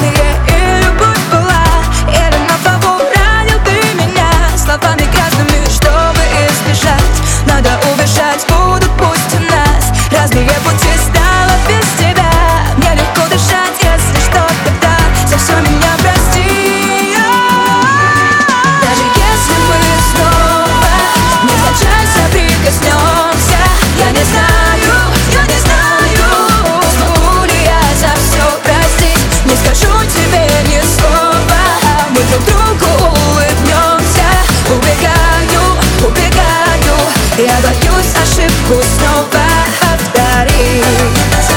не наяву Я боюсь ошибку снова повторить.